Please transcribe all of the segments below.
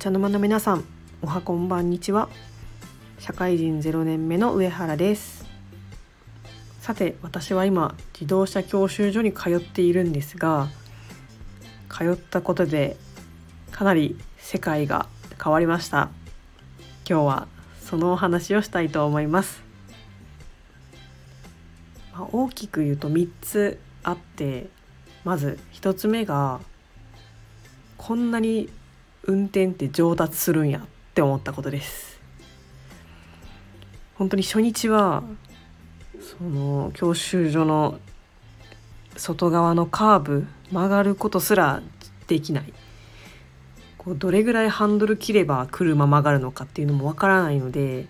茶の間の皆さんおはこんばんにちは。社会人0年目の上原です。さて私は今自動車教習所に通っているんですが通ったことでかなり世界が変わりました。今日はそのお話をしたいと思います、まあ、大きく言うと3つあってまず1つ目がこんなに運転って上達するんやって思ったことです。本当に初日はその教習所の外側のカーブ曲がることすらできない。こうどれぐらいハンドル切れば車曲がるのかっていうのもわからないので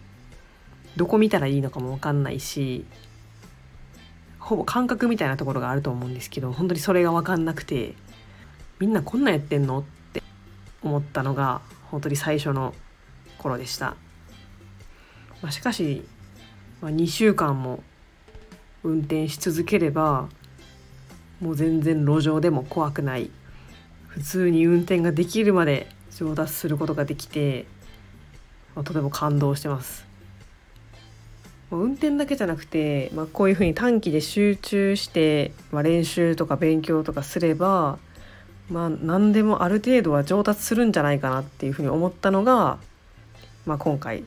どこ見たらいいのかもわかんないしほぼ感覚みたいなところがあると思うんですけど本当にそれが分かんなくてみんなこんなんやってんの？っ思ったのが本当に最初の頃でした、まあ、しかし、まあ、2週間も運転し続ければもう全然路上でも怖くない普通に運転ができるまで上達することができて、まあ、とても感動してます。運転だけじゃなくて、まあ、こういうふうに短期で集中して、まあ、練習とか勉強とかすれば、まあ、何でもある程度は上達するんじゃないかなっていうふうに思ったのが、まあ、今回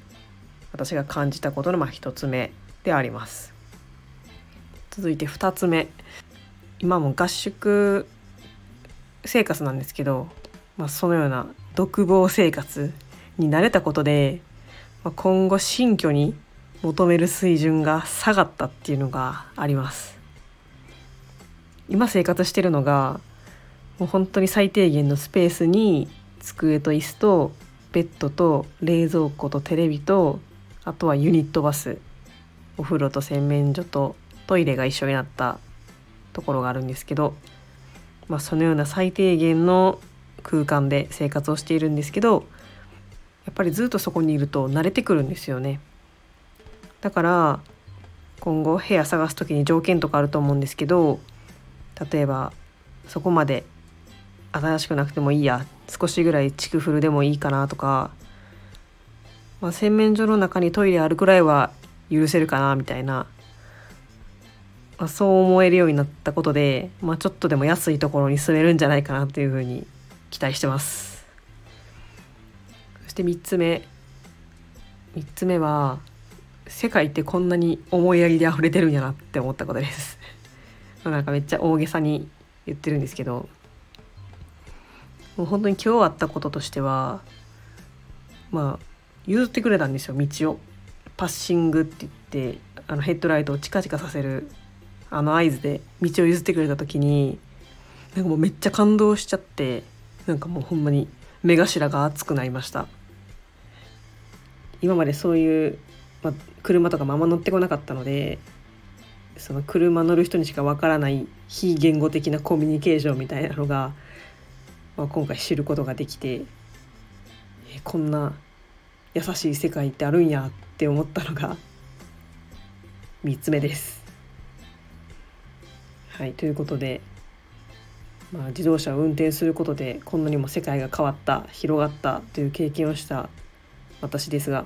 私が感じたことのまあ1つ目であります。続いて2つ目今も合宿生活なんですけど、まあ、そのような独房生活に慣れたことで、まあ、今後新居に求める水準が下がったっていうのがあります今生活してるのがもう本当に最低限のスペースに机と椅子とベッドと冷蔵庫とテレビとあとはユニットバスお風呂と洗面所とトイレが一緒になったところがあるんですけどまあ、そのような最低限の空間で生活をしているんですけどやっぱりずっとそこにいると慣れてくるんですよね。だから今後部屋探す時に条件とかあると思うんですけど例えばそこまで新しくなくてもいいや。少しぐらい築古でもいいかなとか、まあ、洗面所の中にトイレあるくらいは許せるかなみたいな。まあ、そう思えるようになったことで、まあ、ちょっとでも安いところに住めるんじゃないかなっていうふうに期待してます。そして3つ目。3つ目は世界ってこんなに思いやりで溢れてるんやなって思ったことです。なんかめっちゃ大げさに言ってるんですけど。もう本当に今日あったこととしてはまあ譲ってくれたんですよ道を。パッシングって言ってあのヘッドライトをチカチカさせるあの合図で道を譲ってくれた時になんかもうめっちゃ感動しちゃってなんかもうほんまに目頭が熱くなりました。今までそういう、まあ、車とかまま乗ってこなかったのでその車乗る人にしかわからない非言語的なコミュニケーションみたいなのが、まあ、今回知ることができてこんな優しい世界ってあるんやって思ったのが 3つ目です。はいということで、まあ、自動車を運転することでこんなにも世界が変わった広がったという経験をした私ですが、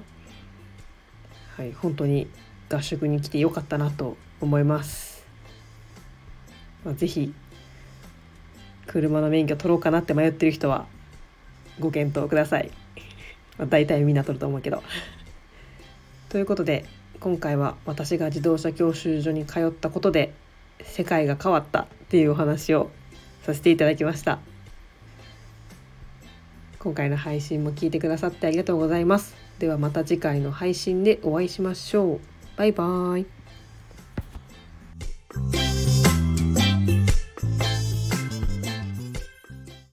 はい、本当に合宿に来てよかったなと思います。まあ、ぜひ車の免許取ろうかなって迷ってる人はご検討ください。まあ、大体みんな取ると思うけど。ということで今回は私が自動車教習所に通ったことで世界が変わったっていうお話をさせていただきました今回の配信も聞いてくださってありがとうございますではまた次回の配信でお会いしましょうバイバーイ